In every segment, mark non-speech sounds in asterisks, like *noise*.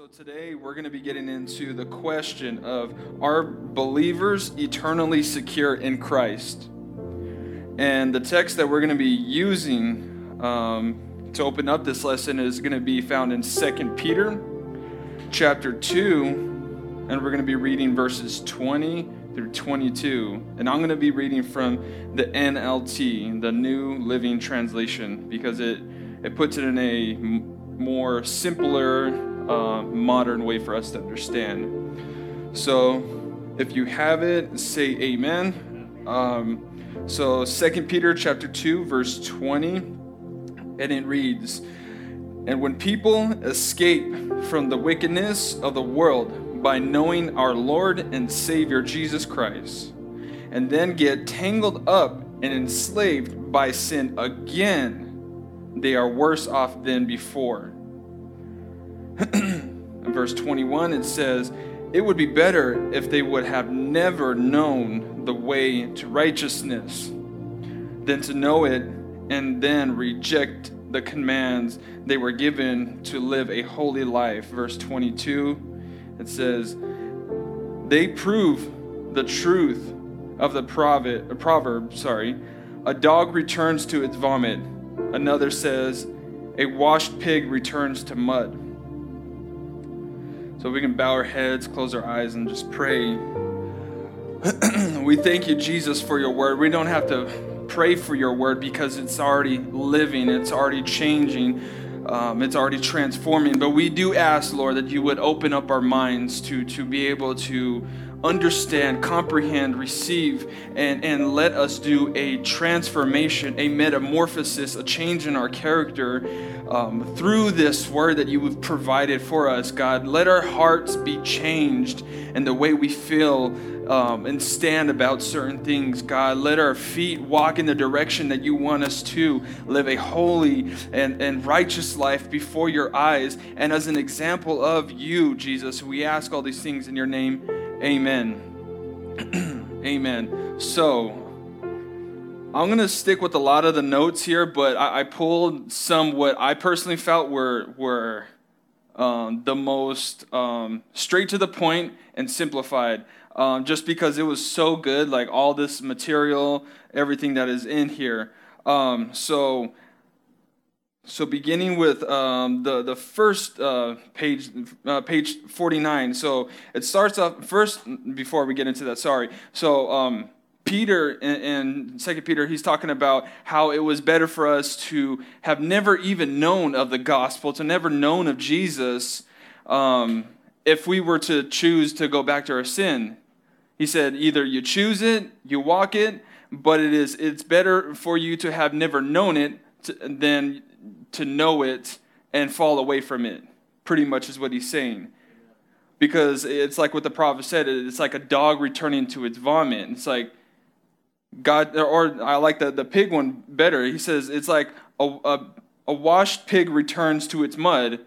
So today we're going to be getting into the question of are believers eternally secure in Christ? And the text that we're going to be using um, to open up this lesson is going to be found in 2 Peter chapter 2, and we're going to be reading verses 20 through 22. And I'm going to be reading from the NLT, the New Living Translation, because it, it puts it in a more simpler uh, modern way for us to understand. So, if you have it, say Amen. Um, so, Second Peter chapter two, verse twenty, and it reads, "And when people escape from the wickedness of the world by knowing our Lord and Savior Jesus Christ, and then get tangled up and enslaved by sin again." they are worse off than before. *clears throat* Verse 21, it says, It would be better if they would have never known the way to righteousness than to know it and then reject the commands they were given to live a holy life. Verse 22, it says, They prove the truth of the proverb, proverb sorry, a dog returns to its vomit. Another says, a washed pig returns to mud. So we can bow our heads, close our eyes, and just pray. *clears throat* we thank you, Jesus, for your word. We don't have to pray for your word because it's already living, it's already changing, um, it's already transforming. But we do ask, Lord, that you would open up our minds to, to be able to understand, comprehend, receive, and, and let us do a transformation, a metamorphosis, a change in our character um, through this word that you have provided for us, God. Let our hearts be changed and the way we feel um, and stand about certain things, God. Let our feet walk in the direction that you want us to live a holy and, and righteous life before your eyes. And as an example of you, Jesus, we ask all these things in your name. Amen. *clears throat* Amen. So, I'm to stick with a lot of the notes here, but I, I pulled some what I personally felt were, were um, the most um, straight to the point and simplified. Um, just because it was so good, like all this material, everything that is in here. Um, so so beginning with um, the the first uh, page, uh, page forty nine. So it starts off first. Before we get into that, sorry. So um, Peter in Second Peter, he's talking about how it was better for us to have never even known of the gospel, to never known of Jesus, um, if we were to choose to go back to our sin. He said, either you choose it, you walk it, but it is it's better for you to have never known it to, than to know it and fall away from it, pretty much is what he's saying. Because it's like what the prophet said it's like a dog returning to its vomit. It's like, God, or I like the, the pig one better. He says it's like a, a, a washed pig returns to its mud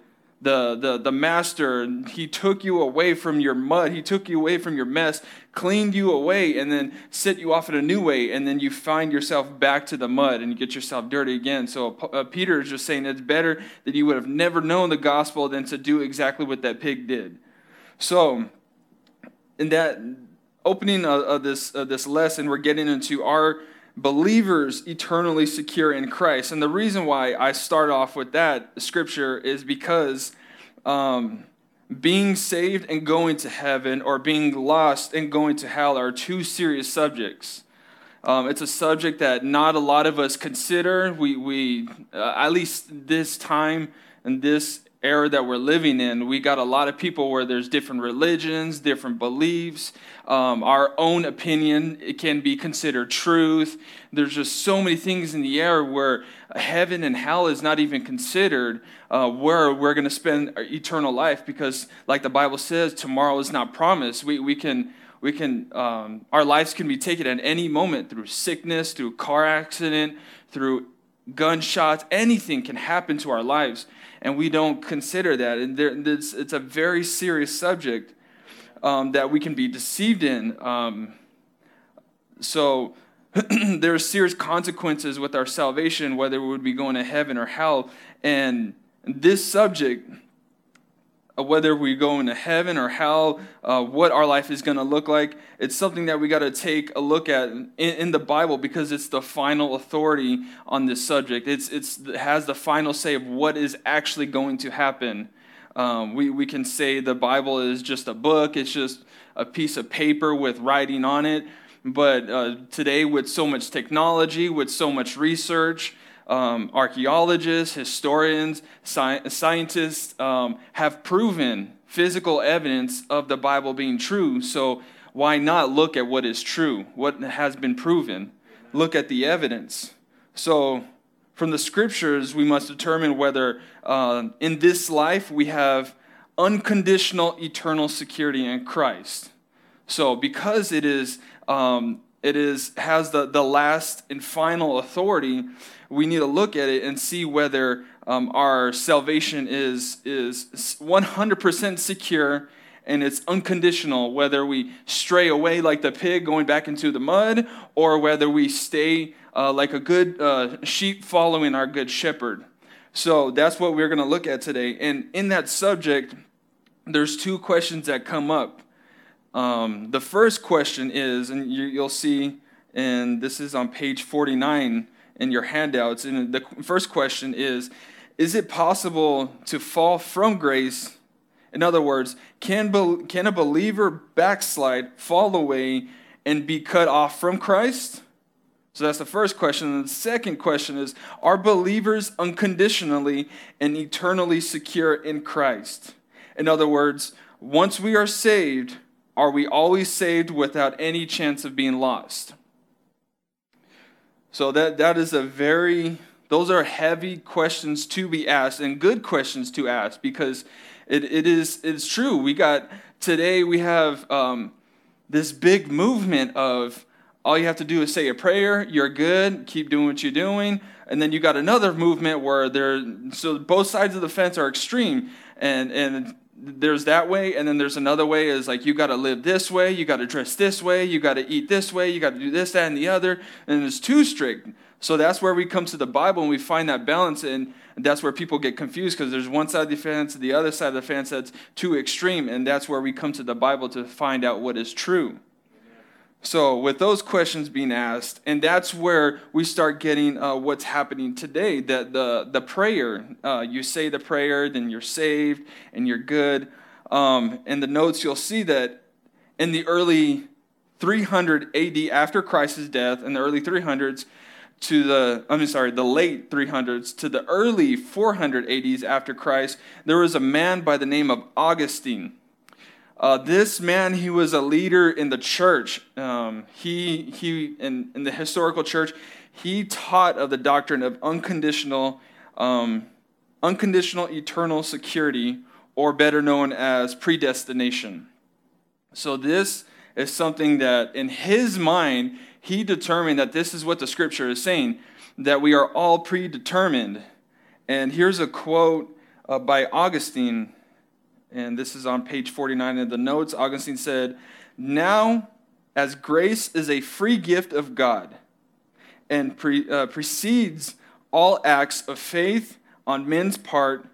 the, the, the master, he took you away from your mud, he took you away from your mess, cleaned you away, and then set you off in a new way, and then you find yourself back to the mud and you get yourself dirty again. So uh, Peter is just saying it's better that you would have never known the gospel than to do exactly what that pig did. So, in that opening of, of this, of this lesson, we're getting into our believers eternally secure in Christ. And the reason why I start off with that scripture is because um, being saved and going to heaven or being lost and going to hell are two serious subjects. Um, it's a subject that not a lot of us consider. We, we uh, at least this time and this era that we're living in, we got a lot of people where there's different religions, different beliefs. Um, our own opinion it can be considered truth. There's just so many things in the air where heaven and hell is not even considered uh, where we're going to spend eternal life because, like the Bible says, tomorrow is not promised. We, we can we can um, our lives can be taken at any moment through sickness through car accident through gunshots anything can happen to our lives and we don't consider that. And there, it's, it's, a very serious subject um, that we can be deceived in. Um, so *clears throat* there are serious consequences with our salvation, whether we would be going to heaven or hell. And this subject whether we go into heaven or hell, uh, what our life is going to look like. It's something that we got to take a look at in, in, the Bible because it's the final authority on this subject. It's, it's, it has the final say of what is actually going to happen. Um, we, we can say the Bible is just a book, it's just a piece of paper with writing on it. But uh, today, with so much technology, with so much research, um, archaeologists, historians, sci- scientists um, have proven physical evidence of the Bible being true. So why not look at what is true, what has been proven? Look at the evidence. So from the scriptures, we must determine whether uh, in this life we have unconditional eternal security in Christ. So because it is um, it is has the, the last and final authority, we need to look at it and see whether um, our salvation is, is 100% secure and it's unconditional, whether we stray away like the pig going back into the mud, or whether we stay uh, like a good uh, sheep following our good shepherd. So that's what we're going to look at today. And in that subject, there's two questions that come up. Um, the first question is, and you, you'll see, and this is on page 49 in your handouts. And the first question is Is it possible to fall from grace? In other words, can, be, can a believer backslide, fall away, and be cut off from Christ? So that's the first question. And the second question is Are believers unconditionally and eternally secure in Christ? In other words, once we are saved, are we always saved without any chance of being lost? So that, that is a very, those are heavy questions to be asked and good questions to ask because it, it is it's true. We got, today we have um, this big movement of all you have to do is say a prayer, you're good, keep doing what you're doing. And then you got another movement where there, so both sides of the fence are extreme. And, and there's that way and then there's another way is like you got to live this way you got to dress this way you got to eat this way you got to do this that and the other and it's too strict. So that's where we come to the bible and we find that balance and that's where people get confused because there's one side of the fence the other side of the fence that's too extreme and that's where we come to the bible to find out what is true so, with those questions being asked, and that's where we start getting uh, what's happening today. That the the prayer, uh, you say the prayer, then you're saved and you're good. Um, in the notes, you'll see that in the early 300 AD, after Christ's death, in the early 300s to the I'm sorry, the late 300s to the early 400 ADs after Christ, there was a man by the name of Augustine. Uh, this man, he was a leader in the church. Um, he, he in, in the historical church, he taught of the doctrine of unconditional, um, unconditional eternal security, or better known as predestination. So this is something that, in his mind, he determined that this is what the scripture is saying, that we are all predetermined. And here's a quote uh, by Augustine and this is on page 49 of the notes. Augustine said, Now, as grace is a free gift of God and pre, uh, precedes all acts of faith on men's part,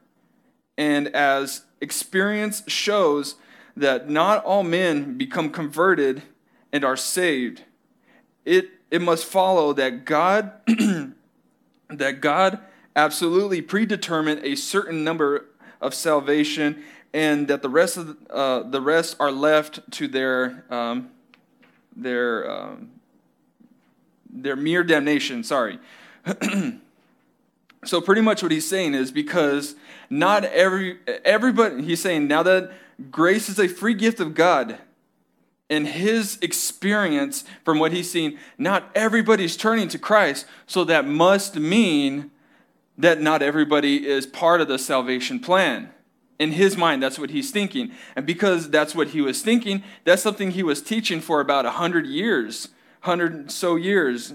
and as experience shows that not all men become converted and are saved, it, it must follow that God *clears throat* that God absolutely predetermined a certain number of salvation and that the rest of uh, the rest are left to their um, their um, their mere damnation. Sorry. *clears throat* so pretty much what he's saying is because not every everybody he's saying now that grace is a free gift of God. In his experience, from what he's seen, not everybody's turning to Christ. So that must mean that not everybody is part of the salvation plan in his mind, that's what he's thinking. And because that's what he was thinking, that's something he was teaching for about 100 years, 100 so years.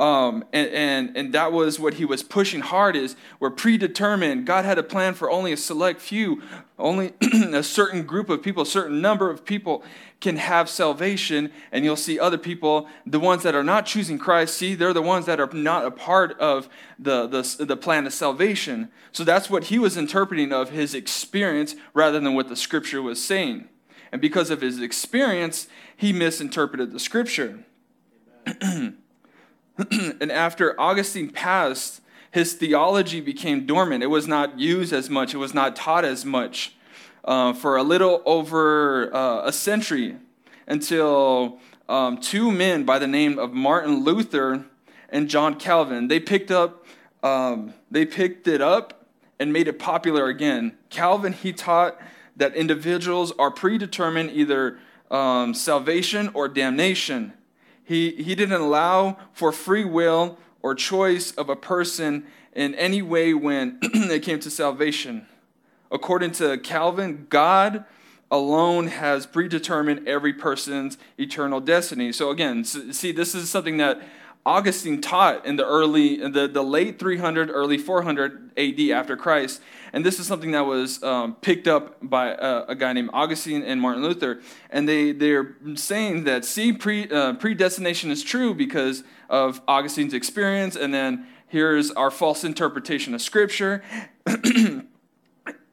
Um, and, and, and that was what he was pushing hard is we're predetermined. God had a plan for only a select few, only *clears throat* a certain group of people, a certain number of people can have salvation. And you'll see other people, the ones that are not choosing Christ, see, they're the ones that are not a part of the, the, the plan of salvation. So that's what he was interpreting of his experience rather than what the scripture was saying. And because of his experience, he misinterpreted the scripture. *clears throat* *clears throat* and after Augustine passed, his theology became dormant. It was not used as much, it was not taught as much uh, for a little over uh, a century until um, two men by the name of Martin Luther and John Calvin they picked up um, they picked it up and made it popular again. Calvin he taught that individuals are predetermined either um, salvation or damnation. He, he didn't allow for free will or choice of a person in any way when *clears throat* it came to salvation. According to Calvin, God alone has predetermined every person's eternal destiny. So again, see, this is something that Augustine taught in the early, in the, the late 300, early 400 AD after Christ. And this is something that was um, picked up by a, a, guy named Augustine and Martin Luther. And they, they're saying that, see, pre, uh, predestination is true because of Augustine's experience. And then here's our false interpretation of Scripture. *clears throat*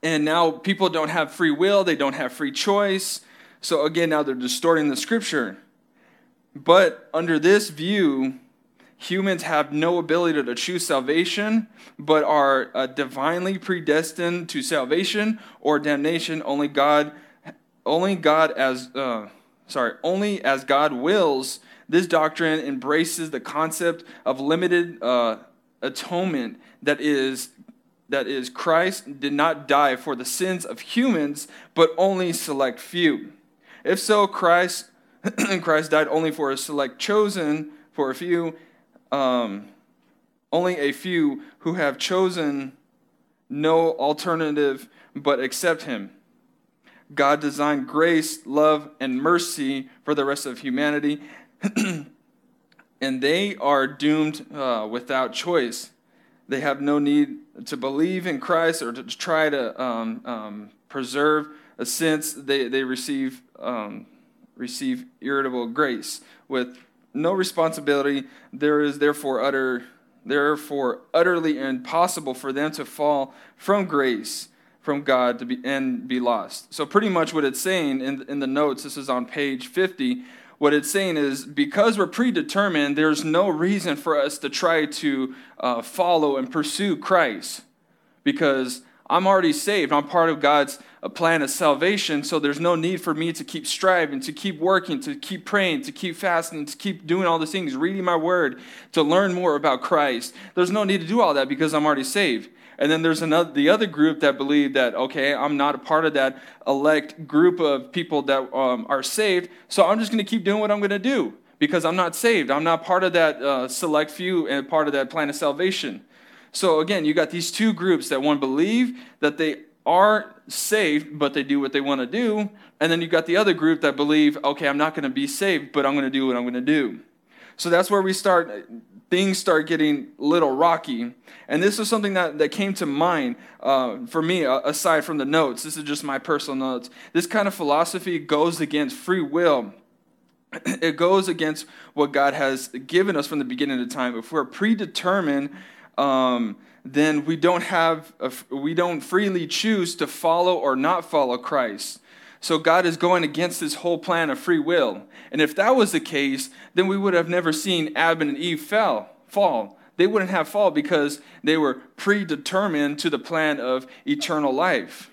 and now people don't have free will, they don't have free choice. So again, now they're distorting the Scripture. But under this view, humans have no ability to choose salvation, but are uh, divinely predestined to salvation or damnation. Only God, only God as uh, sorry, only as God wills. This doctrine embraces the concept of limited uh, atonement that is that is Christ did not die for the sins of humans, but only select few. If so, Christ *clears throat* Christ died only for a select chosen for a few um, only a few who have chosen no alternative but accept him. God designed grace, love, and mercy for the rest of humanity, *clears throat* and they are doomed uh, without choice. They have no need to believe in Christ or to try to um, um, preserve a sense they, they receive, um, receive irritable grace with no responsibility. There is therefore utter, therefore utterly impossible for them to fall from grace from God to be and be lost. So pretty much what it's saying in, in the notes, this is on page 50, what it's saying is because we're predetermined, there's no reason for us to try to uh, follow and pursue Christ. Because I'm already saved. I'm part of God's uh, plan of salvation, so there's no need for me to keep striving, to keep working, to keep praying, to keep fasting, to keep doing all these things, reading my word, to learn more about Christ. There's no need to do all that because I'm already saved. And then there's another, the other group that believe that, okay, I'm not a part of that elect group of people that um, are saved, so I'm just going to keep doing what I'm going to do because I'm not saved. I'm not part of that uh, select few and part of that plan of salvation. So again, you got these two groups that one believe that they are saved, but they do what they want to do. And then you got the other group that believe, okay, I'm not going to be saved, but I'm going to do what I'm going to do. So that's where we start, things start getting a little rocky. And this is something that, that came to mind uh, for me, uh, aside from the notes. This is just my personal notes. This kind of philosophy goes against free will. *clears throat* It goes against what God has given us from the beginning of time. If we're predetermined um, then we don't have a, we don't freely choose to follow or not follow Christ. So God is going against this whole plan of free will. And if that was the case, then we would have never seen Adam and Eve fell, fall. They wouldn't have fall because they were predetermined to the plan of eternal life.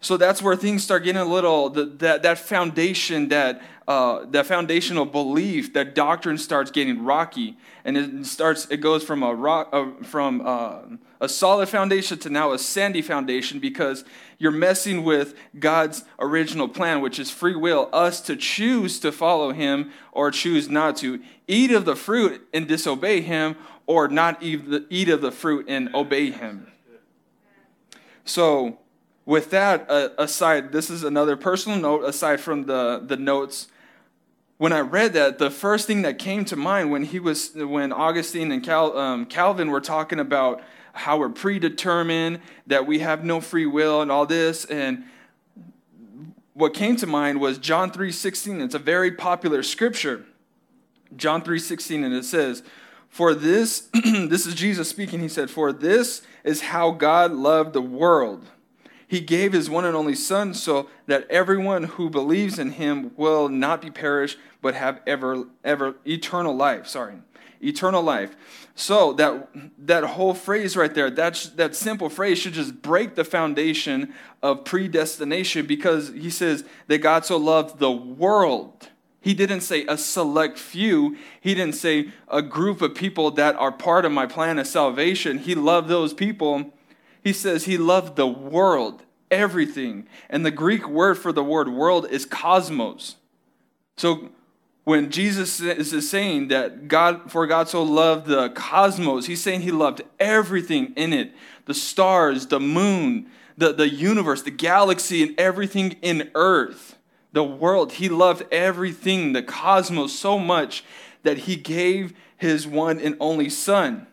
So that's where things start getting a little the, that that foundation that uh, that foundational belief that doctrine starts getting rocky and it starts it goes from a rock uh, from uh, a solid foundation to now a sandy foundation because you're messing with God's original plan, which is free will, us to choose to follow Him or choose not to, eat of the fruit and disobey Him, or not eat the, eat of the fruit and obey Him. So with that uh, aside, this is another personal note aside from the, the notes. When I read that, the first thing that came to mind when he was when Augustine and Cal, um, Calvin were talking about how we're predetermined, that we have no free will, and all this, and what came to mind was John 3:16. It's a very popular scripture. John 3:16 and it says, "For this *clears throat* this is Jesus speaking. He said, "For this is how God loved the world. He gave his one and only son so that everyone who believes in him will not be perished but have ever ever eternal life." Sorry. Eternal life. So that that whole phrase right there, that that simple phrase should just break the foundation of predestination because he says that God so loved the world. He didn't say a select few. He didn't say a group of people that are part of my plan of salvation. He loved those people. He says he loved the world, everything. And the Greek word for the word world is cosmos. So when Jesus is saying that God, for God so loved the cosmos, he's saying he loved everything in it the stars, the moon, the, the universe, the galaxy, and everything in earth, the world. He loved everything, the cosmos, so much that he gave his one and only Son.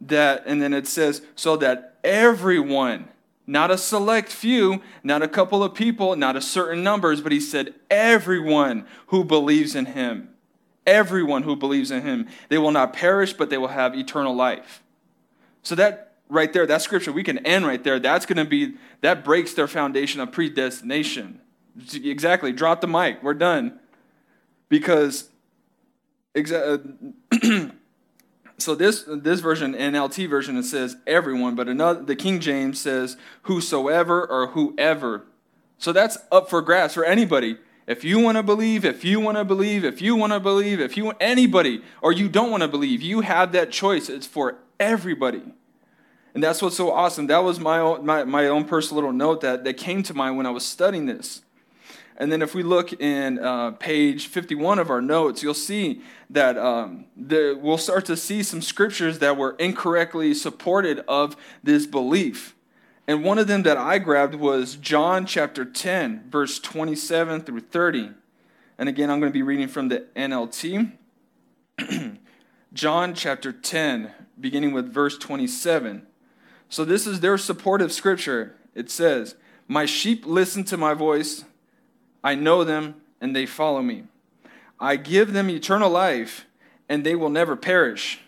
That, and then it says, so that everyone not a select few, not a couple of people, not a certain numbers, but he said, everyone who believes in him, everyone who believes in him, they will not perish, but they will have eternal life. So that right there, that scripture, we can end right there. That's going to be, that breaks their foundation of predestination. Exactly. Drop the mic. We're done. Because, exa- uh, *clears throat* so this this version NLT version it says everyone, but another the King James says whosoever or whoever. So that's up for grabs for anybody. If you want to believe, if you want to believe, if you want to believe, if you anybody or you don't want to believe, you have that choice. It's for everybody. And that's what's so awesome. That was my own, my, my own personal little note that, that came to mind when I was studying this. And then if we look in uh, page 51 of our notes, you'll see that um, the, we'll start to see some scriptures that were incorrectly supported of this belief. And one of them that I grabbed was John chapter 10, verse 27 through 30. And again, I'm going to be reading from the NLT. *clears throat* John chapter 10, beginning with verse 27. So this is their supportive scripture. It says, My sheep listen to my voice I know them, and they follow me. I give them eternal life, and they will never perish.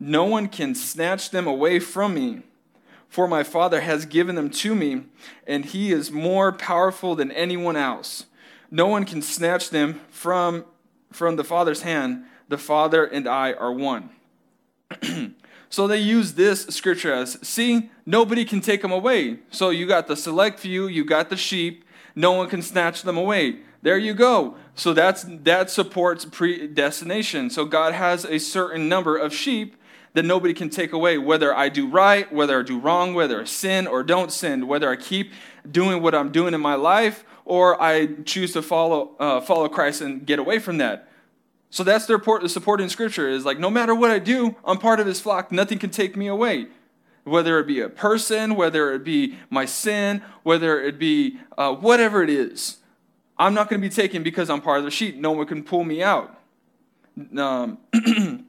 No one can snatch them away from me. For my Father has given them to me, and he is more powerful than anyone else. No one can snatch them from, from the Father's hand. The Father and I are one. *clears throat* so they use this scripture as see, nobody can take them away. So you got the select few, you got the sheep, no one can snatch them away. There you go. So that's that supports predestination. So God has a certain number of sheep that nobody can take away, whether I do right, whether I do wrong, whether I sin or don't sin, whether I keep doing what I'm doing in my life, or I choose to follow uh, follow Christ and get away from that. So that's their support in Scripture is like, no matter what I do, I'm part of His flock. Nothing can take me away whether it be a person, whether it be my sin, whether it be uh, whatever it is. I'm not going to be taken because I'm part of the sheep. No one can pull me out. Um, *clears throat*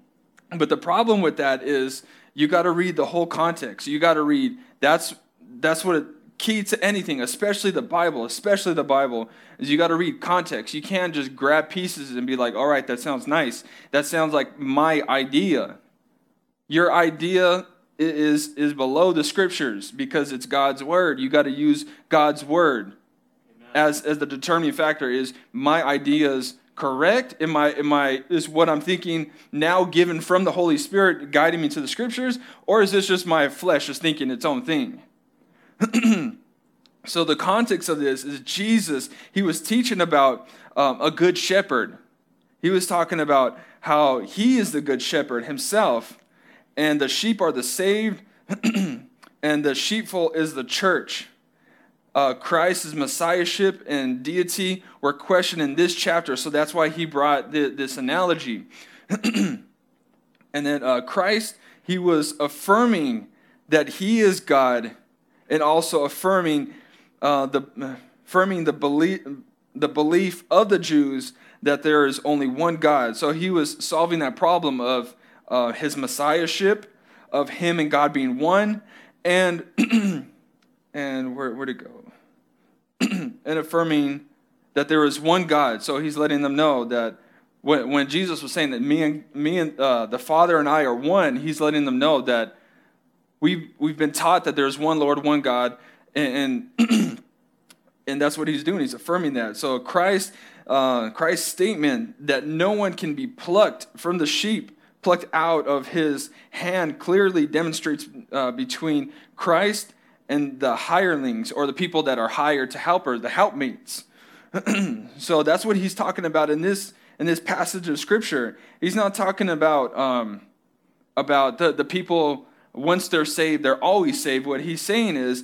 but the problem with that is you got to read the whole context. You got to read. That's that's what it, key to anything, especially the Bible. Especially the Bible is you got to read context. You can't just grab pieces and be like, "All right, that sounds nice. That sounds like my idea." Your idea is, is below the scriptures because it's God's word. You got to use God's word as, as the determining factor. Is my ideas correct? Am I, am I, is what I'm thinking now given from the Holy Spirit guiding me to the scriptures? Or is this just my flesh just thinking its own thing? *clears throat* so the context of this is Jesus, he was teaching about um, a good shepherd. He was talking about how he is the good shepherd himself and the sheep are the saved, *clears throat* and the sheepfold is the church. Uh, Christ's messiahship and deity were questioned in this chapter, so that's why he brought the, this analogy. *clears throat* and then uh, Christ, he was affirming that he is God, and also affirming uh, the affirming the belief, the belief of the Jews that there is only one God. So he was solving that problem of uh, his messiahship, of him and God being one, and *clears throat* and where where to go, *clears throat* and affirming that there is one God. So he's letting them know that when, when Jesus was saying that me and me and uh, the Father and I are one, he's letting them know that we've we've been taught that there's one Lord, one God, and and, *clears throat* and that's what he's doing. He's affirming that. So Christ, uh, Christ's statement that no one can be plucked from the sheep, plucked out of his hand, clearly demonstrates uh, between Christ and the hirelings or the people that are hired to help her, the helpmates. *clears throat* so that's what he's talking about in this in this passage of scripture. He's not talking about um, about the, the people once they're saved, they're always saved. What he's saying is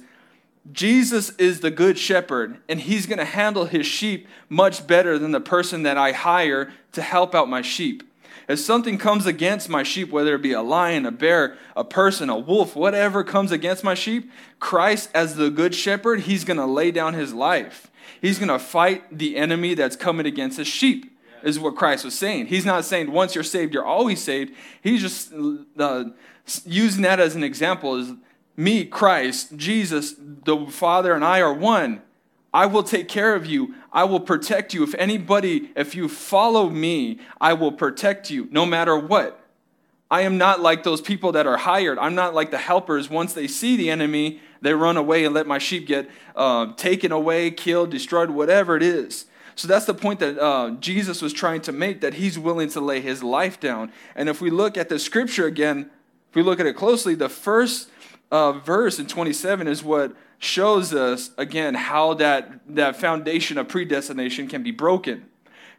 Jesus is the good shepherd, and he's going to handle his sheep much better than the person that I hire to help out my sheep. If something comes against my sheep, whether it be a lion, a bear, a person, a wolf, whatever comes against my sheep, Christ, as the good shepherd, he's going to lay down his life. He's going to fight the enemy that's coming against his sheep is what Christ was saying. He's not saying once you're saved, you're always saved. He's just uh, using that as an example. Is me, Christ, Jesus, the Father, and I are one. I will take care of you. I will protect you. If anybody, if you follow me, I will protect you no matter what. I am not like those people that are hired. I'm not like the helpers. Once they see the enemy, they run away and let my sheep get uh, taken away, killed, destroyed, whatever it is. So that's the point that uh, Jesus was trying to make that he's willing to lay his life down. And if we look at the scripture again, if we look at it closely, the first uh, verse in 27 is what shows us again how that, that foundation of predestination can be broken.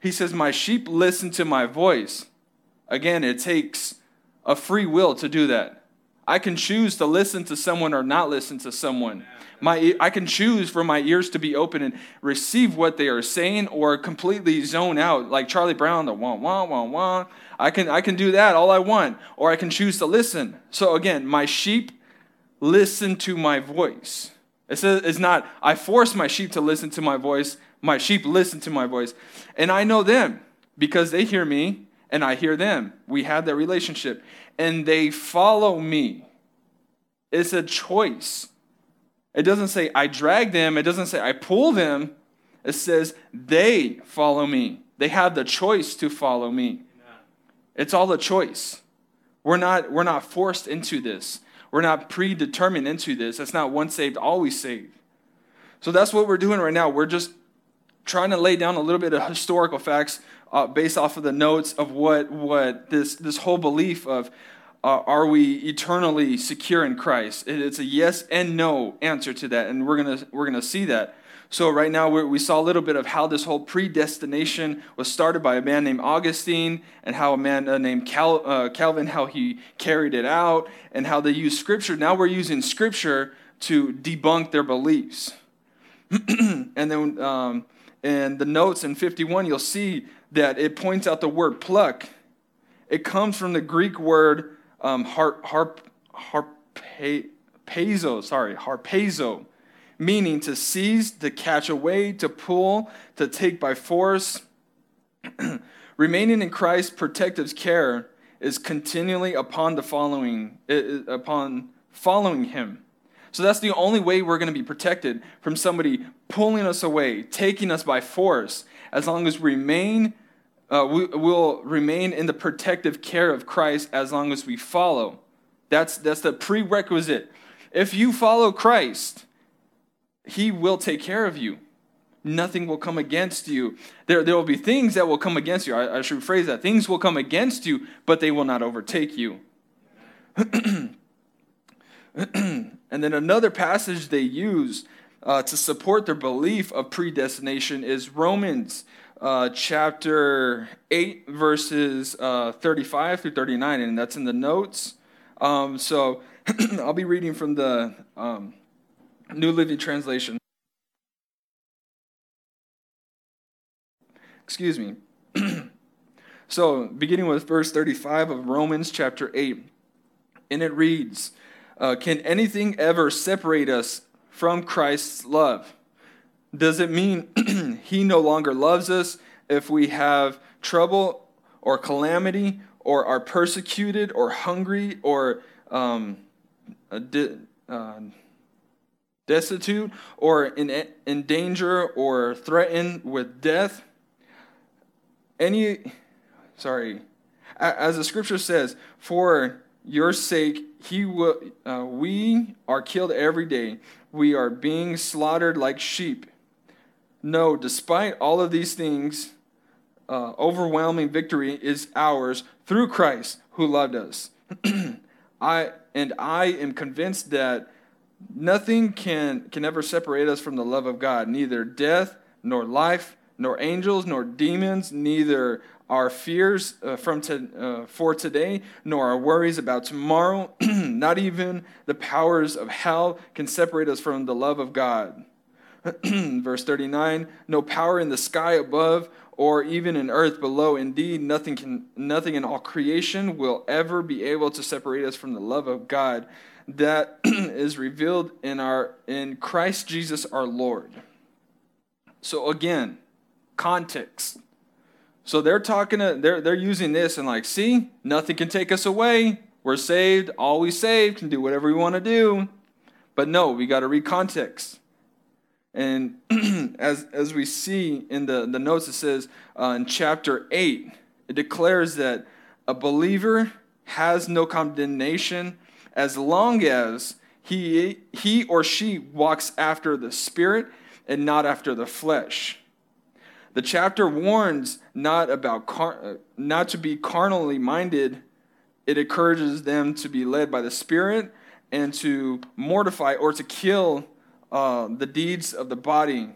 He says, My sheep listen to my voice. Again, it takes a free will to do that. I can choose to listen to someone or not listen to someone. My, I can choose for my ears to be open and receive what they are saying or completely zone out, like Charlie Brown, the wah, wah, wah, wah. I can, I can do that all I want, or I can choose to listen. So again, my sheep listen to my voice. It says, it's not, I force my sheep to listen to my voice. My sheep listen to my voice. And I know them because they hear me and I hear them. We have that relationship. And they follow me. It's a choice. It doesn't say I drag them, it doesn't say I pull them. It says they follow me. They have the choice to follow me. It's all a choice. We're not, we're not forced into this. We're not predetermined into this. That's not once saved, always saved. So that's what we're doing right now. We're just trying to lay down a little bit of historical facts uh, based off of the notes of what, what this, this whole belief of uh, are we eternally secure in Christ? It's a yes and no answer to that, and we're gonna we're gonna see that. So right now we saw a little bit of how this whole predestination was started by a man named Augustine, and how a man uh, named Cal, uh, Calvin how he carried it out, and how they used Scripture. Now we're using Scripture to debunk their beliefs. *clears throat* and then um, in the notes in 51, you'll see that it points out the word pluck. It comes from the Greek word um, harp, harp, harpezo, sorry, harpezo, meaning to seize, to catch away, to pull, to take by force. *clears throat* Remaining in Christ's protective care is continually upon the following, upon following Him. So that's the only way we're going to be protected from somebody pulling us away, taking us by force, as long as we remain uh, we will remain in the protective care of Christ as long as we follow. That's, that's the prerequisite. If you follow Christ, He will take care of you. Nothing will come against you. There, there will be things that will come against you. I, I should phrase that. Things will come against you, but they will not overtake you. *clears throat* and then another passage they use uh, to support their belief of predestination is Romans uh, chapter 8, verses uh, 35 through 39, and that's in the notes. Um, so *clears throat* I'll be reading from the um, New Living Translation. Excuse me. *clears throat* so, beginning with verse 35 of Romans chapter 8, and it reads uh, Can anything ever separate us from Christ's love? Does it mean *clears throat* he no longer loves us, if we have trouble or calamity, or are persecuted, or hungry, or um, di- uh, destitute, or in, in danger, or threatened with death. Any, sorry, as the scripture says, for your sake, he will, uh, we are killed every day. We are being slaughtered like sheep. No, despite all of these things, uh, overwhelming victory is ours through Christ who loved us. *clears throat* I and I am convinced that nothing can can ever separate us from the love of God. Neither death nor life, nor angels, nor demons, neither our fears uh, from to, uh, for today, nor our worries about tomorrow, *clears throat* not even the powers of hell can separate us from the love of God. *clears throat* Verse 39 No power in the sky above or even in earth below. Indeed, nothing, can, nothing in all creation will ever be able to separate us from the love of God that *clears throat* is revealed in, our, in Christ Jesus our Lord. So, again, context so they're talking to, they're they're using this and like, see, nothing can take us away. We're saved, always saved, can do whatever we want to do. But no, we got to read context. And *clears throat* as as we see in the, the notes, it says uh, in chapter 8, it declares that a believer has no condemnation as long as he, he or she walks after the Spirit and not after the flesh. The chapter warns not about car- not to be carnally minded. It encourages them to be led by the Spirit and to mortify or to kill uh, the deeds of the body.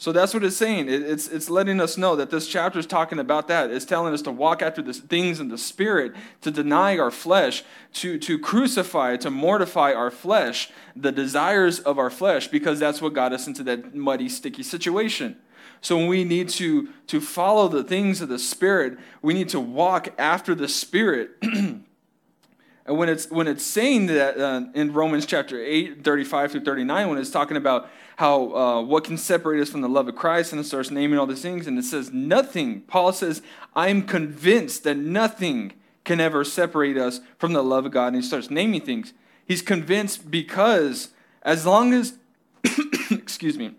So that's what it's saying. It, it's, it's letting us know that this chapter is talking about that. It's telling us to walk after the things in the spirit, to deny our flesh, to, to crucify, to mortify our flesh, the desires of our flesh, because that's what got us into that muddy, sticky situation. So we need to, to follow the things of the Spirit. We need to walk after the Spirit. *clears throat* and when it's, when it's saying that uh, in Romans chapter 8, 35 through 39, when it's talking about how uh, what can separate us from the love of Christ, and it starts naming all these things, and it says nothing. Paul says, I'm convinced that nothing can ever separate us from the love of God. And he starts naming things. He's convinced because as long as, *coughs* excuse me,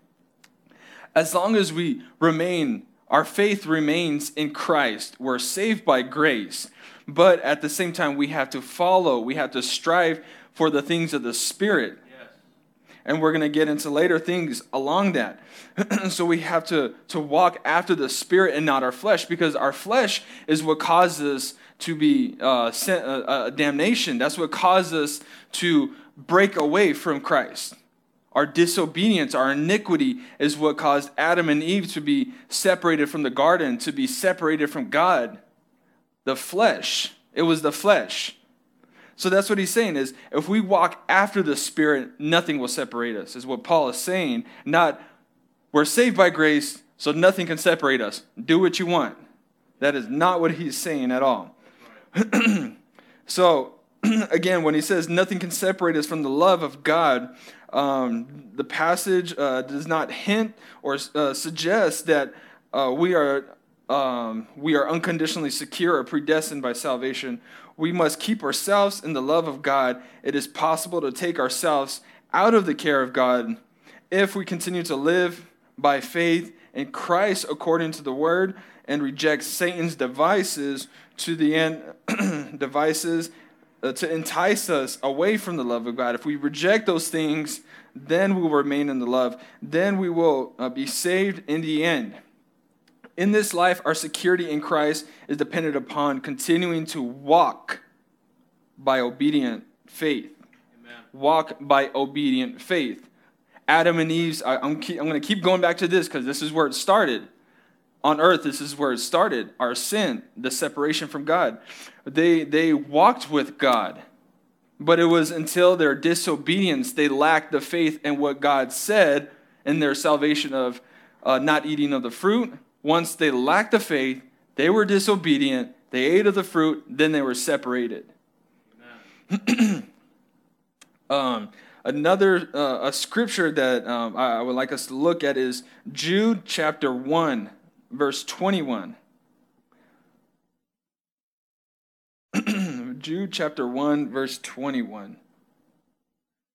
as long as we remain, our faith remains in Christ. We're saved by grace. But at the same time, we have to follow, we have to strive for the things of the Spirit. Yes. And we're going to get into later things along that. *clears throat* so we have to, to walk after the Spirit and not our flesh, because our flesh is what causes to be uh, sent, uh, uh, damnation. That's what causes us to break away from Christ. Our disobedience, our iniquity is what caused Adam and Eve to be separated from the garden, to be separated from God. The flesh. It was the flesh. So that's what he's saying is if we walk after the spirit, nothing will separate us. Is what Paul is saying. Not we're saved by grace, so nothing can separate us. Do what you want. That is not what he's saying at all. *clears throat* so *clears throat* again, when he says nothing can separate us from the love of God, um, the passage uh, does not hint or uh, suggest that uh, we are um, we are unconditionally secure or predestined by salvation. We must keep ourselves in the love of God. It is possible to take ourselves out of the care of God if we continue to live by faith in Christ according to the word and reject Satan's devices to the end *clears throat* devices uh, to entice us away from the love of God. If we reject those things, then we will remain in the love. Then we will uh, be saved in the end. In this life, our security in Christ is dependent upon continuing to walk by obedient faith. Amen. Walk by obedient faith. Adam and Eve's, I, I'm, I'm going to keep going back to this because this is where it started on earth, this is where it started our sin, the separation from God. They, they walked with God, but it was until their disobedience they lacked the faith in what God said in their salvation of uh, not eating of the fruit. Once they lacked the faith, they were disobedient, they ate of the fruit, then they were separated. *clears throat* um, Another uh, a scripture that um, I, I would like us to look at is Jude chapter 1, verse 21. *clears throat* Jude chapter 1, verse 21.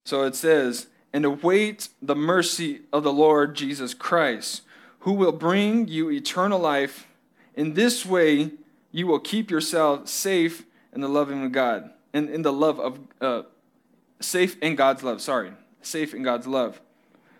So it says, And await the mercy of the Lord Jesus Christ, who will bring you eternal life. In this way, you will keep yourself safe in the loving of God, and in the love of, uh, safe in God's love, sorry, safe in God's love.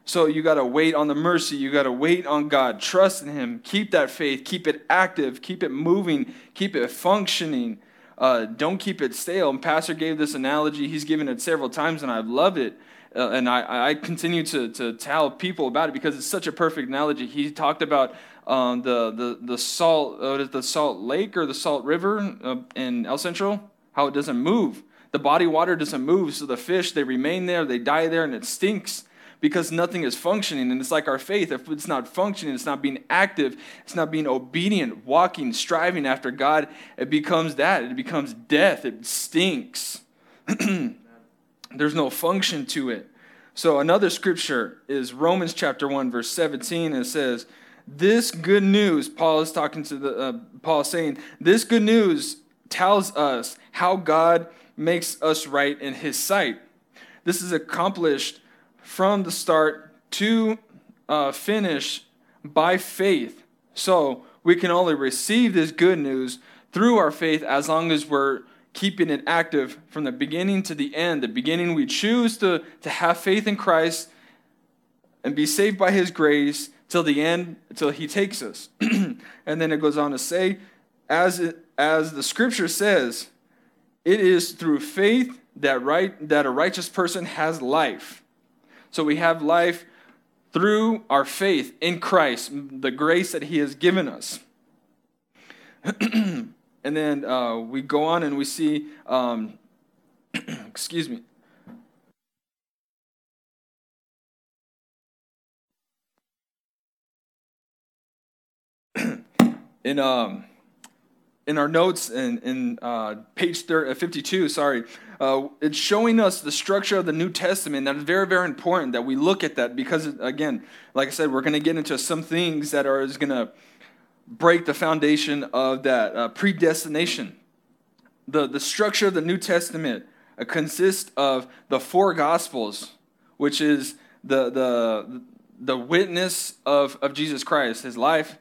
So you got to wait on the mercy. You got to wait on God. Trust in Him. Keep that faith. Keep it active. Keep it moving. Keep it functioning. Uh, don't keep it stale. And Pastor gave this analogy. He's given it several times, and I've loved it. Uh, and I, I continue to, to tell people about it because it's such a perfect analogy. He talked about um, the, the, the salt, uh, the salt lake or the salt river uh, in El Centro, how it doesn't move. The body water doesn't move, so the fish, they remain there, they die there, and it stinks because nothing is functioning. And it's like our faith. If it's not functioning, it's not being active, it's not being obedient, walking, striving after God, it becomes that. It becomes death. It stinks. *clears throat* There's no function to it. So another scripture is Romans chapter 1, verse 17. And it says, This good news, Paul is talking to the, uh, Paul saying, this good news tells us how God makes us right in his sight. This is accomplished from the start to uh, finish by faith. So we can only receive this good news through our faith as long as we're keeping it active from the beginning to the end. The beginning, we choose to, to have faith in Christ and be saved by his grace till the end, till he takes us. *clears throat* and then it goes on to say, as, it, as the scripture says, it is through faith that, right, that a righteous person has life. So we have life through our faith in Christ, the grace that He has given us. *clears throat* and then uh, we go on and we see, um, *clears throat* excuse me. *clears throat* in um, in our notes in, in uh, page 30, uh, 52, sorry, uh, it's showing us the structure of the New Testament. That is very, very important that we look at that because, again, like I said, we're going to get into some things that are going to break the foundation of that uh, predestination. The, the structure of the New Testament uh, consists of the four Gospels, which is the, the, the witness of, of Jesus Christ, his life,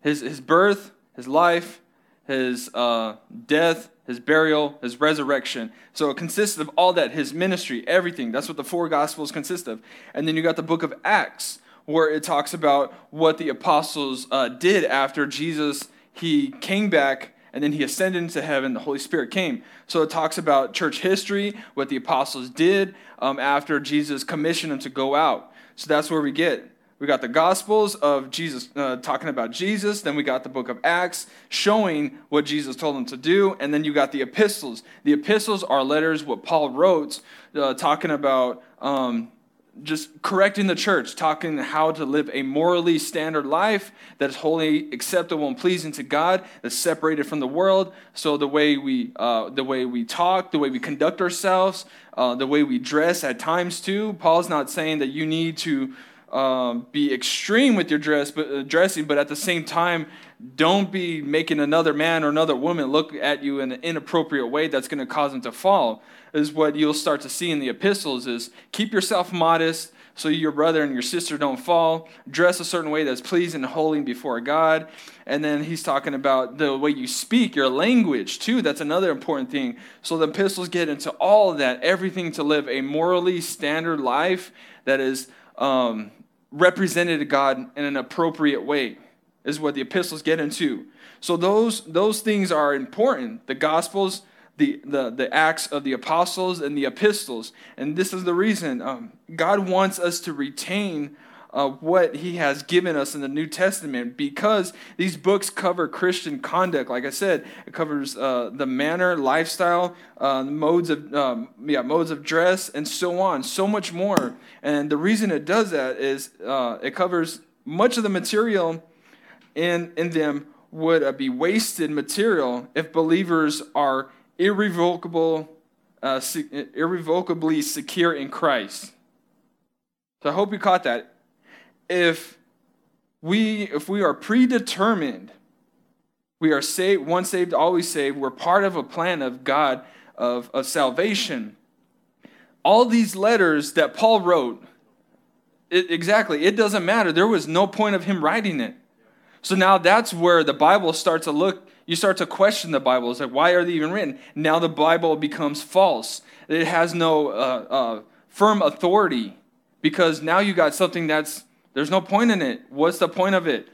his, his birth, his life, his uh, death, his burial, his resurrection. So it consists of all that, his ministry, everything. That's what the four gospels consist of. And then you got the book of Acts, where it talks about what the apostles uh, did after Jesus he came back and then he ascended into heaven the holy spirit came so it talks about church history what the apostles did um, after jesus commissioned them to go out so that's where we get we got the Gospels of Jesus uh, talking about Jesus. Then we got the book of Acts showing what Jesus told them to do. And then you got the epistles. The epistles are letters, what Paul wrote, uh, talking about um, just correcting the church, talking how to live a morally standard life that is wholly acceptable and pleasing to God, that's separated from the world. So the way we, uh, the way we talk, the way we conduct ourselves, uh, the way we dress at times too. Paul's not saying that you need to um, be extreme with your dress, but uh, dressing, but at the same time, don't be making another man or another woman look at you in an inappropriate way that's going to cause them to fall. Is what you'll start to see in the epistles: is keep yourself modest, so your brother and your sister don't fall. Dress a certain way that's pleasing and holy before God. And then he's talking about the way you speak, your language too. That's another important thing. So the epistles get into all of that, everything to live a morally standard life that is um, represented to God in an appropriate way, is what the epistles get into. So those, those things are important. The gospels, the, the, the acts of the apostles, and the epistles. And this is the reason um, God wants us to retain uh, what he has given us in the New Testament because these books cover Christian conduct. Like I said, it covers uh, the manner, lifestyle, uh, modes of um, yeah modes of dress, and so on. So much more. And the reason it does that is uh, it covers much of the material in in them would uh, be wasted material if believers are irrevocable uh, irrevocably secure in Christ. So I hope you caught that. If we if we are predetermined, we are saved, once saved, always saved, we're part of a plan of God of, of salvation. All these letters that Paul wrote, it, exactly, it doesn't matter. There was no point of him writing it. So now that's where the Bible starts to look you start to question the Bible. It's like, why are they even written? Now the Bible becomes false. It has no uh, uh, firm authority because now you got something that's, there's no point in it. What's the point of it?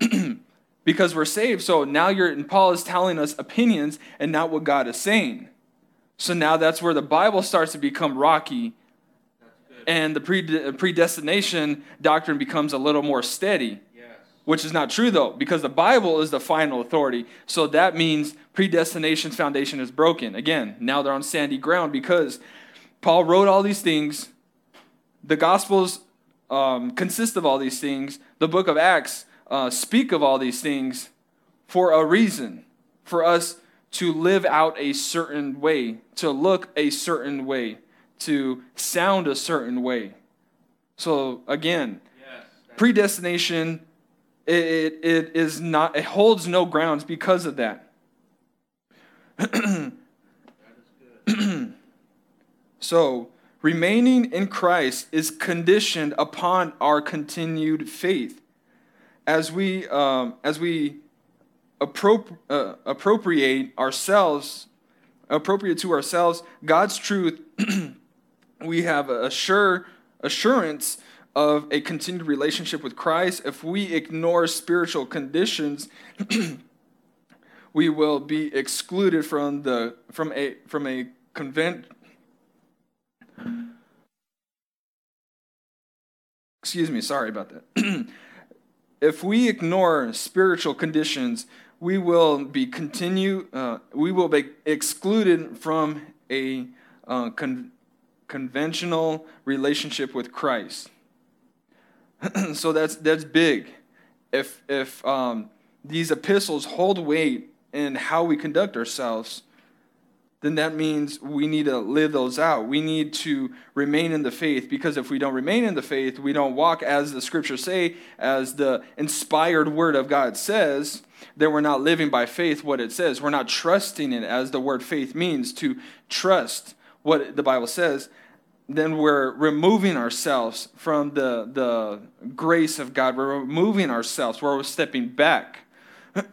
*clears throat* because we're saved. So now you're, and Paul is telling us opinions and not what God is saying. So now that's where the Bible starts to become rocky and the predestination doctrine becomes a little more steady which is not true though, because the Bible is the final authority. So that means predestination's foundation is broken. Again, now they're on sandy ground because Paul wrote all these things. The Gospels um, consist of all these things. The book of Acts uh, speak of all these things for a reason, for us to live out a certain way, to look a certain way, to sound a certain way. So again, yes, predestination it, it is not, it holds no grounds because of that. *clears throat* so, remaining in Christ is conditioned upon our continued faith. As we, um, as we uh, appropriate ourselves, appropriate to ourselves God's truth, *clears throat* we have a sure assurance of a continued relationship with Christ, if we ignore spiritual conditions, *clears throat* we will be excluded from the from a from a convent excuse me sorry about that. *clears throat* If we ignore spiritual conditions we will be continue uh, we will be excluded from a uh, con- conventional relationship with christ *clears throat* so that's that's big. If if um, these epistles hold weight in how we conduct ourselves, then that means we need to live those out. We need to remain in the faith because if we don't remain in the faith, we don't walk as the scriptures say, as the inspired word of God says, then we're not living by faith what it says. We're not trusting it as the word faith means to trust what the Bible says then we're removing ourselves from the, the grace of God. We're removing ourselves, we're stepping back. *clears throat*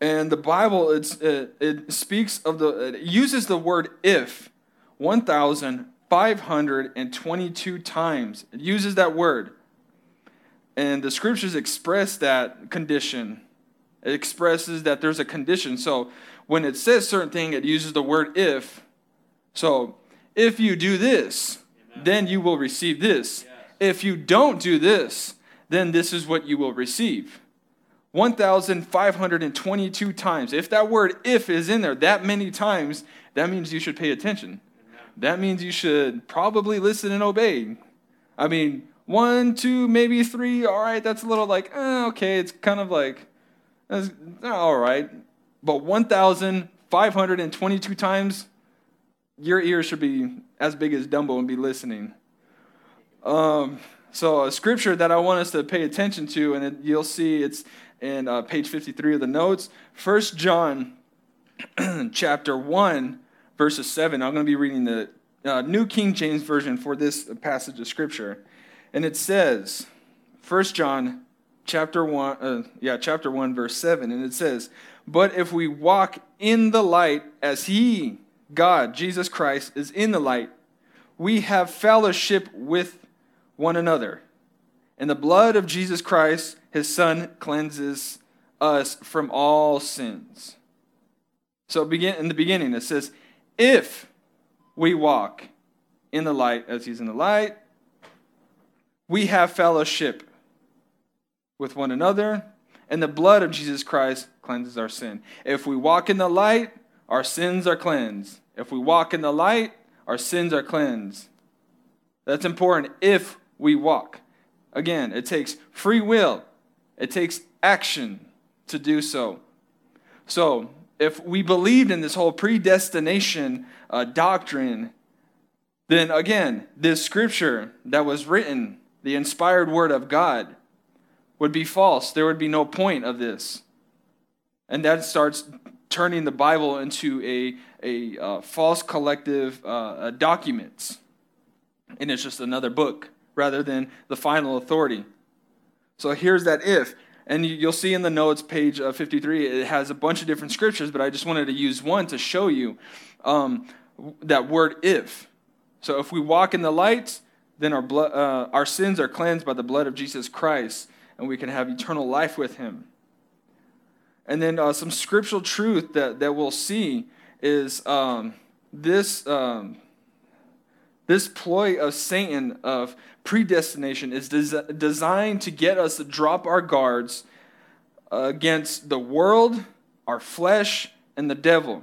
and the Bible it's, it, it speaks of the, it uses the word if 1,522 times. It uses that word. And the scriptures express that condition. It expresses that there's a condition. So when it says certain thing, it uses the word if. So if you do this, Amen. then you will receive this. Yes. If you don't do this, then this is what you will receive. 1,522 times. If that word if is in there that many times, that means you should pay attention. Amen. That means you should probably listen and obey. I mean, one, two, maybe three, all right, that's a little like, eh, okay, it's kind of like, all right. But 1,522 times, your ears should be as big as Dumbo and be listening. Um, so a scripture that I want us to pay attention to, and it, you'll see it's in uh, page 53 of the notes. First John *clears throat* chapter 1, verses 7. I'm going to be reading the uh, New King James Version for this passage of scripture. And it says, First John chapter 1, uh, yeah, chapter 1, verse 7. And it says, But if we walk in the light as he God, Jesus Christ, is in the light, we have fellowship with one another. And the blood of Jesus Christ, his Son, cleanses us from all sins. So begin in the beginning it says, if we walk in the light as he's in the light, we have fellowship with one another, and the blood of Jesus Christ cleanses our sin. If we walk in the light, our sins are cleansed. If we walk in the light, our sins are cleansed. That's important if we walk. Again, it takes free will, it takes action to do so. So, if we believed in this whole predestination uh, doctrine, then again, this scripture that was written, the inspired word of God, would be false. There would be no point of this. And that starts turning the Bible into a, a uh, false collective uh, documents. And it's just another book rather than the final authority. So here's that if. And you'll see in the notes, page uh, 53, it has a bunch of different scriptures, but I just wanted to use one to show you um, that word if. So if we walk in the light, then our, blood, uh, our sins are cleansed by the blood of Jesus Christ, and we can have eternal life with him. And then uh, some scriptural truth that, that we'll see is um, this, um, this ploy of Satan of predestination is des- designed to get us to drop our guards against the world, our flesh, and the devil.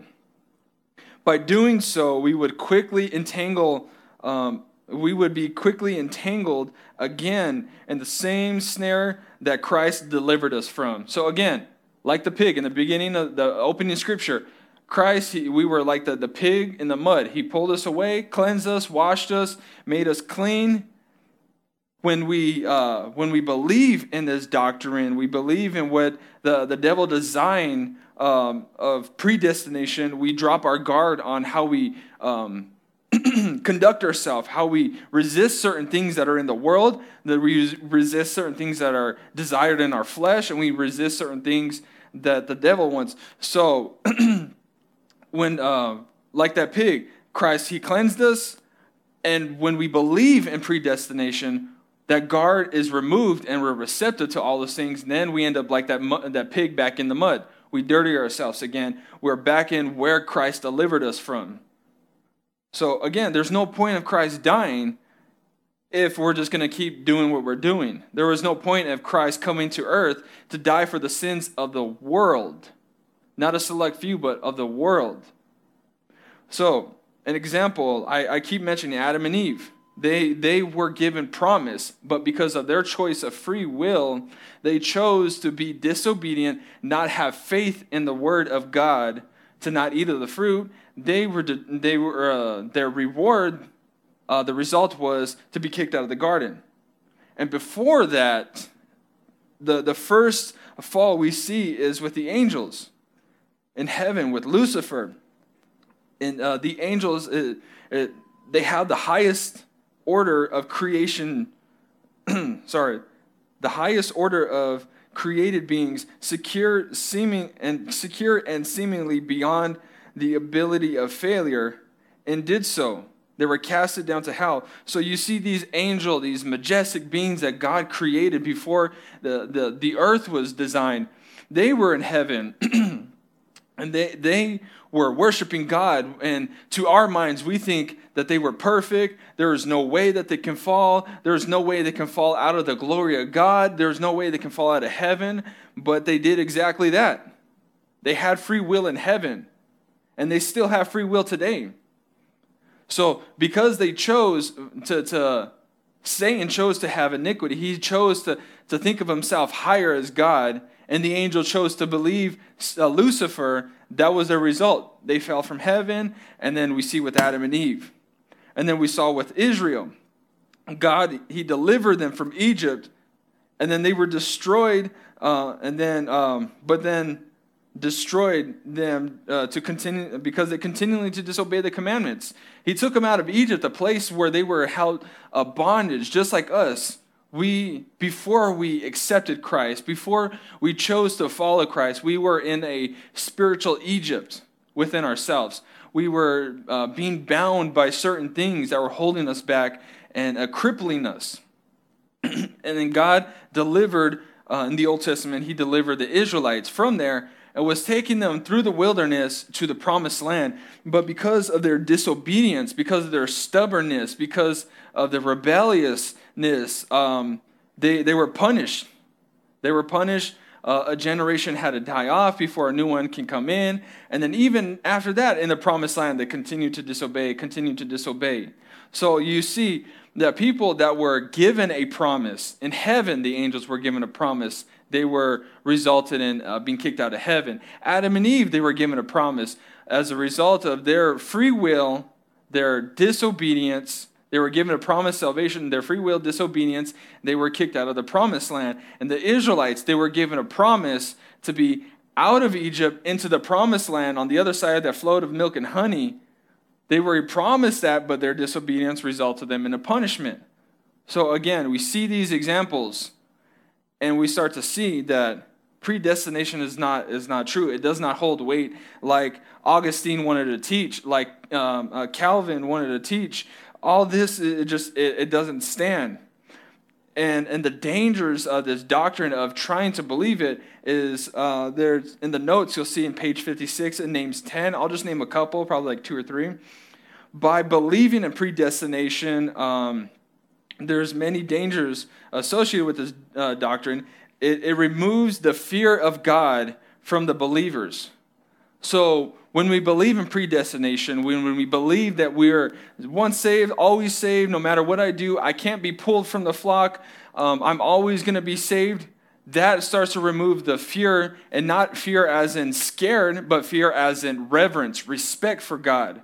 By doing so, we would quickly entangle, um, we would be quickly entangled again in the same snare that Christ delivered us from. So, again, like the pig in the beginning of the opening scripture, Christ, he, we were like the, the pig in the mud. He pulled us away, cleansed us, washed us, made us clean, when we uh, when we believe in this doctrine, we believe in what the, the devil designed um, of predestination, we drop our guard on how we um, *clears throat* conduct ourselves, how we resist certain things that are in the world, that we resist certain things that are desired in our flesh, and we resist certain things that the devil wants. So, *clears throat* when, uh, like that pig, Christ, he cleansed us, and when we believe in predestination, that guard is removed and we're receptive to all those things. Then we end up like that, that pig back in the mud. We dirty ourselves again. We're back in where Christ delivered us from. So again, there's no point of Christ dying if we're just going to keep doing what we're doing. There was no point of Christ coming to earth to die for the sins of the world. Not a select few, but of the world. So, an example, I, I keep mentioning Adam and Eve. They, they were given promise, but because of their choice of free will, they chose to be disobedient, not have faith in the word of God, to not eat of the fruit. They were, they were uh, their reward, uh, the result was to be kicked out of the garden. And before that, the, the first fall we see is with the angels in heaven with Lucifer. And uh, the angels, it, it, they have the highest order of creation, *clears throat* sorry, the highest order of created beings, secure, seeming and secure and seemingly beyond the ability of failure, and did so. They were casted down to hell. So you see these angel, these majestic beings that God created before the, the, the earth was designed. They were in heaven. *clears throat* and they, they were worshiping God. And to our minds, we think that they were perfect. There is no way that they can fall. There is no way they can fall out of the glory of God. There's no way they can fall out of heaven. But they did exactly that. They had free will in heaven, and they still have free will today. So, because they chose to, to Satan chose to have iniquity, he chose to, to think of himself higher as God, and the angel chose to believe uh, Lucifer, that was their result. They fell from heaven, and then we see with Adam and Eve. And then we saw with Israel, God, He delivered them from Egypt, and then they were destroyed, uh, and then, um, but then destroyed them uh, to continue because they continually to disobey the commandments. He took them out of Egypt, a place where they were held a bondage, just like us we before we accepted Christ, before we chose to follow Christ, we were in a spiritual Egypt within ourselves. We were uh, being bound by certain things that were holding us back and uh, crippling us. *clears throat* and then God delivered uh, in the Old Testament, He delivered the Israelites from there and was taking them through the wilderness to the promised land. But because of their disobedience, because of their stubbornness, because of their rebelliousness, um, they, they were punished. They were punished. Uh, a generation had to die off before a new one can come in. And then, even after that, in the promised land, they continued to disobey, continued to disobey. So you see, that people that were given a promise in heaven, the angels were given a promise. They were resulted in uh, being kicked out of heaven. Adam and Eve, they were given a promise as a result of their free will, their disobedience. They were given a promised salvation, their free will disobedience, they were kicked out of the promised land. And the Israelites, they were given a promise to be out of Egypt into the promised land on the other side of that flowed of milk and honey. They were promised that, but their disobedience resulted them in a punishment. So again, we see these examples and we start to see that predestination is not is not true. It does not hold weight like Augustine wanted to teach, like um, uh, Calvin wanted to teach. All this it just it, it doesn't stand. And and the dangers of this doctrine of trying to believe it is uh, there's in the notes you'll see in page 56 it names 10 i'll just name a couple probably like two or three by believing in predestination um, there's many dangers associated with this uh, doctrine it, it removes the fear of god from the believers so when we believe in predestination, when, when we believe that we're once saved, always saved, no matter what I do, I can't be pulled from the flock, um, I'm always going to be saved, that starts to remove the fear, and not fear as in scared, but fear as in reverence, respect for God.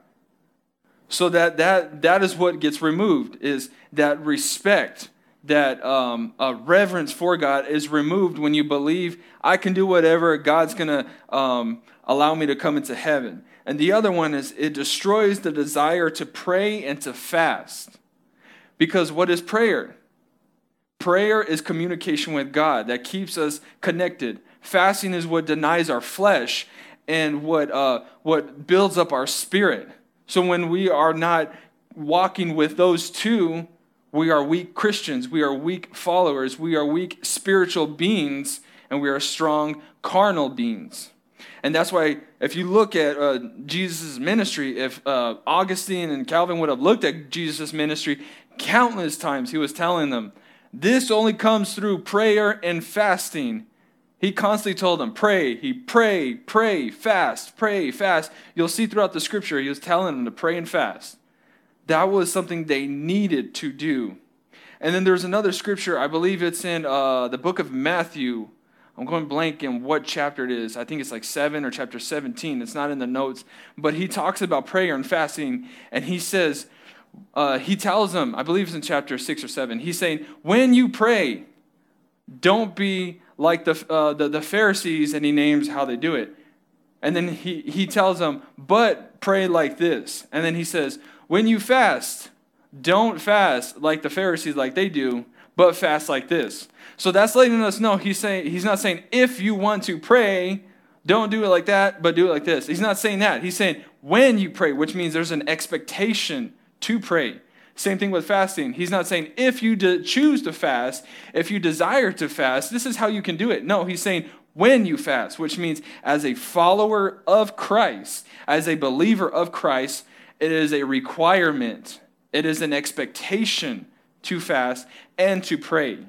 So that that that is what gets removed is that respect, that um, reverence for God is removed when you believe I can do whatever God's gonna um, allow me to come into heaven. And the other one is it destroys the desire to pray and to fast. Because what is prayer? Prayer is communication with God that keeps us connected. Fasting is what denies our flesh and what, uh, what builds up our spirit. So when we are not walking with those two, we are weak Christians. We are weak followers. We are weak spiritual beings, and we are strong carnal beings. And that's why, if you look at uh, Jesus' ministry, if uh, Augustine and Calvin would have looked at Jesus' ministry, countless times he was telling them, this only comes through prayer and fasting. He constantly told them, pray. He pray, pray, fast, pray, fast. You'll see throughout the scripture, he was telling them to pray and fast. That was something they needed to do. And then there's another scripture, I believe it's in uh, the book of Matthew. I'm going blank in what chapter it is. I think it's like 7 or chapter 17. It's not in the notes. But he talks about prayer and fasting, and he says, uh, he tells them, I believe it's in chapter 6 or 7, he's saying, when you pray, don't be like the, uh, the, the Pharisees, and he names how they do it. And then he, he tells them, but pray like this. And then he says, when you fast, don't fast like the Pharisees, like they do, but fast like this. So that's letting us know he's saying he's not saying if you want to pray, don't do it like that, but do it like this. He's not saying that. He's saying when you pray, which means there's an expectation to pray. Same thing with fasting. He's not saying if you de- choose to fast, if you desire to fast, this is how you can do it. No, he's saying when you fast, which means as a follower of Christ, as a believer of Christ, it is a requirement, it is an expectation to fast and to pray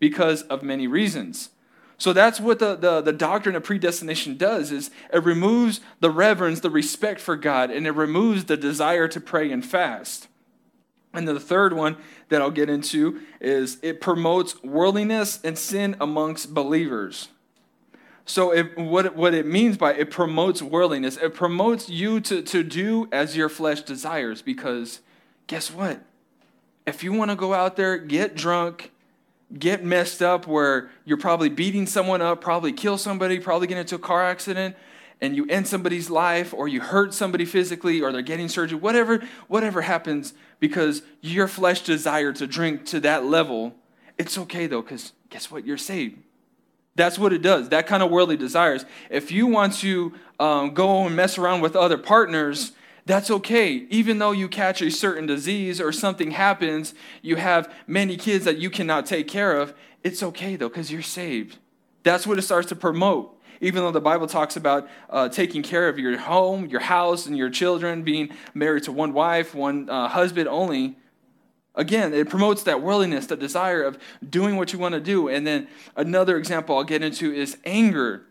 because of many reasons. So that's what the, the, the, doctrine of predestination does is it removes the reverence, the respect for God, and it removes the desire to pray and fast. And the third one that I'll get into is it promotes worldliness and sin amongst believers. So it, what, what it means by it promotes worldliness, it promotes you to, to do as your flesh desires because guess what? If you want to go out there, get drunk, get messed up where you're probably beating someone up, probably kill somebody, probably get into a car accident, and you end somebody's life, or you hurt somebody physically, or they're getting surgery, whatever, whatever happens, because your flesh desire to drink to that level, it's okay though, because guess what? You're saved. That's what it does. That kind of worldly desires. If you want to um, go and mess around with other partners, that's okay. Even though you catch a certain disease or something happens, you have many kids that you cannot take care of, it's okay though, because you're saved. That's what it starts to promote. Even though the Bible talks about uh, taking care of your home, your house, and your children, being married to one wife, one uh, husband only, Again, it promotes that worldliness, that desire of doing what you want to do. And then another example I'll get into is anger.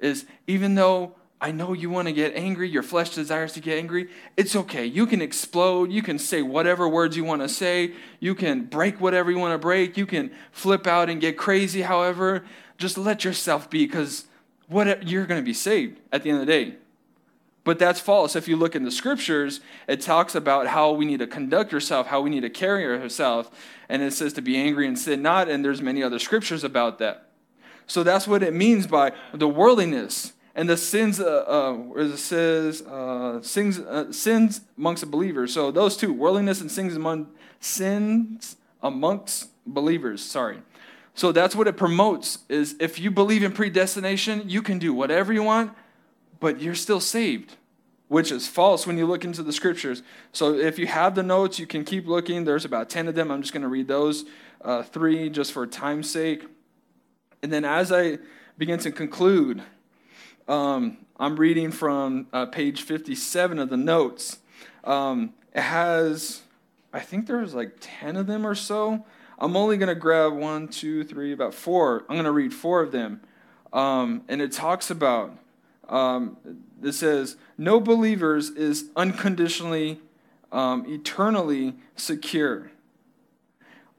Is even though I know you want to get angry. Your flesh desires to get angry. It's okay. You can explode. You can say whatever words you want to say. You can break whatever you want to break. You can flip out and get crazy, however. Just let yourself be because what you're going to be saved at the end of the day. But that's false. If you look in the scriptures, it talks about how we need to conduct ourselves, how we need to carry ourselves, and it says to be angry and sin not, and there's many other scriptures about that. So that's what it means by the worldliness and the sins, uh, uh, it says, uh, sins, uh, sins amongst believers. So those two, worldliness and sins among sins amongst believers. Sorry. So that's what it promotes. Is if you believe in predestination, you can do whatever you want, but you're still saved, which is false when you look into the scriptures. So if you have the notes, you can keep looking. There's about ten of them. I'm just going to read those uh, three just for time's sake. And then as I begin to conclude um, I'm reading from uh, page 57 of the notes. Um, it has, I think there's like 10 of them or so. I'm only going to grab one, two, three, about four. I'm going to read four of them. Um, and it talks about, um, it says, no believers is unconditionally, um, eternally secure.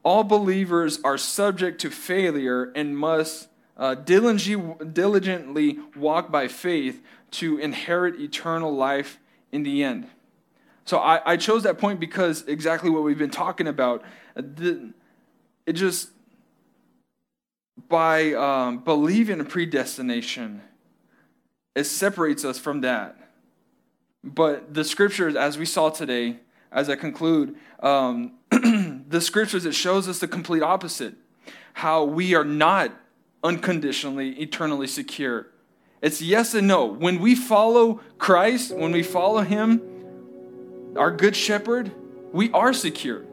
All believers are subject to failure and must uh, diligently walk by faith to inherit eternal life in the end. So I, I chose that point because exactly what we've been talking about. The, it just, by um, believing in predestination, it separates us from that. But the scriptures, as we saw today, as I conclude, um, *clears throat* the scriptures, it shows us the complete opposite. How we are not unconditionally, eternally secure. It's yes and no. When we follow Christ, when we follow Him, our good shepherd, we are secure.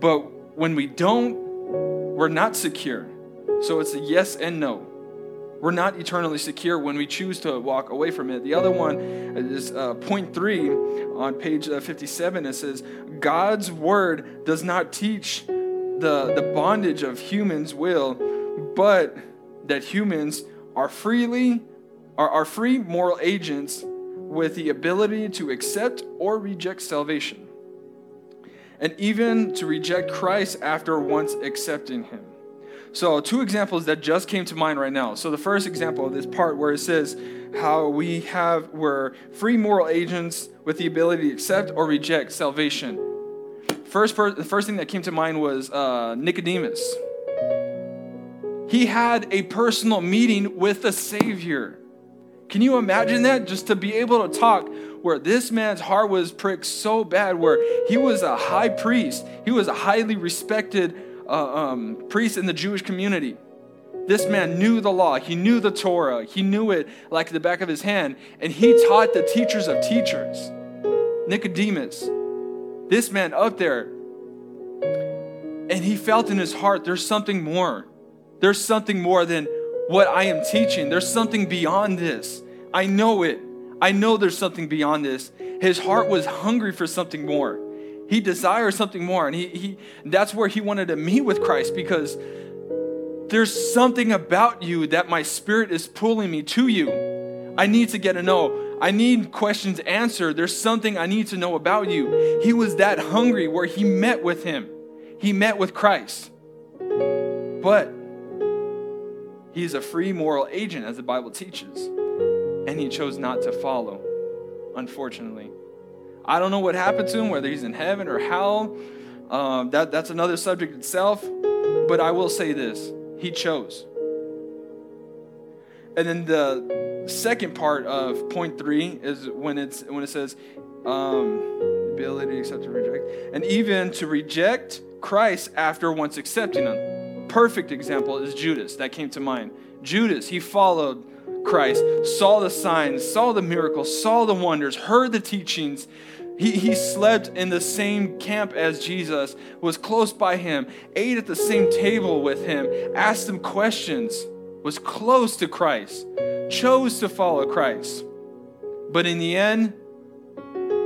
But when we don't, we're not secure. So it's a yes and no. We're not eternally secure when we choose to walk away from it. The other one is uh, point three on page uh, 57. It says, God's word does not teach the, the bondage of humans' will but that humans are freely are, are free moral agents with the ability to accept or reject salvation and even to reject Christ after once accepting him. So, two examples that just came to mind right now. So, the first example of this part where it says how we have we're free moral agents with the ability to accept or reject salvation. First, the first thing that came to mind was uh, Nicodemus. He had a personal meeting with the Savior. Can you imagine that? Just to be able to talk where this man's heart was pricked so bad, where he was a high priest, he was a highly respected uh, um, priest in the Jewish community. This man knew the law, he knew the Torah, he knew it like the back of his hand, and he taught the teachers of teachers. Nicodemus, this man up there, and he felt in his heart there's something more. There's something more than what I am teaching. There's something beyond this. I know it. I know there's something beyond this. His heart was hungry for something more. He desired something more. And he, he that's where he wanted to meet with Christ because there's something about you that my spirit is pulling me to you. I need to get to know. I need questions answered. There's something I need to know about you. He was that hungry where he met with him. He met with Christ. But he is a free moral agent, as the Bible teaches. And he chose not to follow, unfortunately. I don't know what happened to him, whether he's in heaven or hell. Um, that, that's another subject itself. But I will say this he chose. And then the second part of point three is when, it's, when it says, um, ability to accept or reject, and even to reject Christ after once accepting him perfect example is Judas that came to mind. Judas, he followed Christ, saw the signs, saw the miracles, saw the wonders, heard the teachings. He, he slept in the same camp as Jesus, was close by him, ate at the same table with him, asked him questions, was close to Christ, chose to follow Christ. But in the end,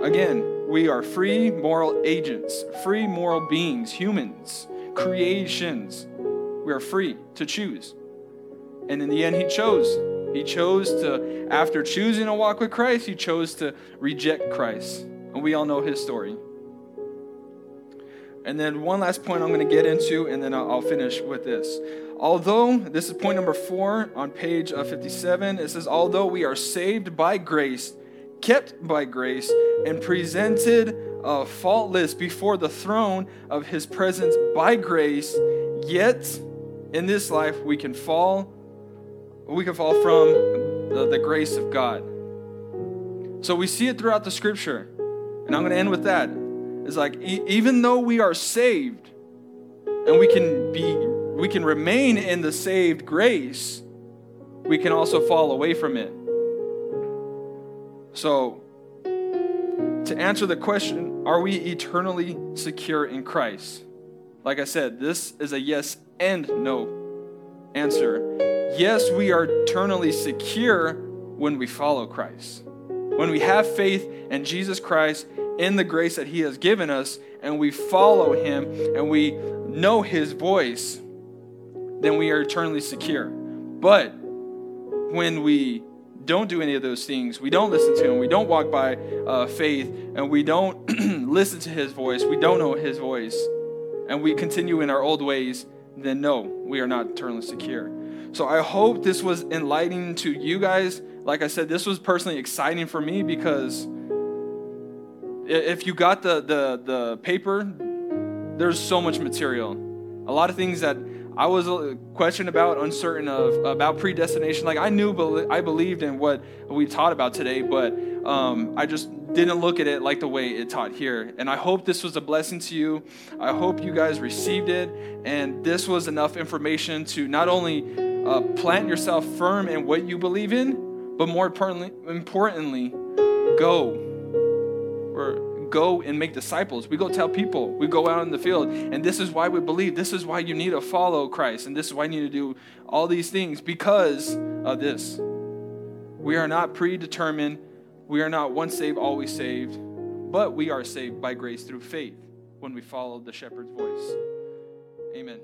again, we are free moral agents, free moral beings, humans, creations. We are free to choose. And in the end, he chose He chose to, after choosing to walk with Christ, he chose to reject Christ. And we all know his story. And then one last point I'm going to get into, and then I'll finish with this. Although, this is point number four on page uh, 57, it says, Although we are saved by grace, kept by grace, and presented uh, faultless before the throne of his presence by grace, yet in this life we can fall, we can fall from the, the grace of God. So we see it throughout the scripture. And I'm going to end with that. It's like e- even though we are saved and we can be we can remain in the saved grace, we can also fall away from it. So to answer the question, are we eternally secure in Christ? Like I said, this is a yes and no answer. Yes, we are eternally secure when we follow Christ. When we have faith in Jesus Christ, in the grace that He has given us, and we follow Him and we know His voice, then we are eternally secure. But when we don't do any of those things, we don't listen to Him, we don't walk by uh, faith, and we don't *clears throat* listen to His voice, we don't know His voice, and we continue in our old ways, then no, we are not eternally secure. So I hope this was enlightening to you guys like I said, this was personally exciting for me because if you got the, the, the paper, there's so much material. A lot of things that I was questioned about, uncertain of about predestination. Like I knew, I believed in what we taught about today, but um, I just didn't look at it like the way it taught here. And I hope this was a blessing to you. I hope you guys received it, and this was enough information to not only uh, plant yourself firm in what you believe in, but more importantly, importantly, go. Go and make disciples. We go tell people. We go out in the field. And this is why we believe. This is why you need to follow Christ. And this is why you need to do all these things because of this. We are not predetermined. We are not once saved, always saved. But we are saved by grace through faith when we follow the shepherd's voice. Amen.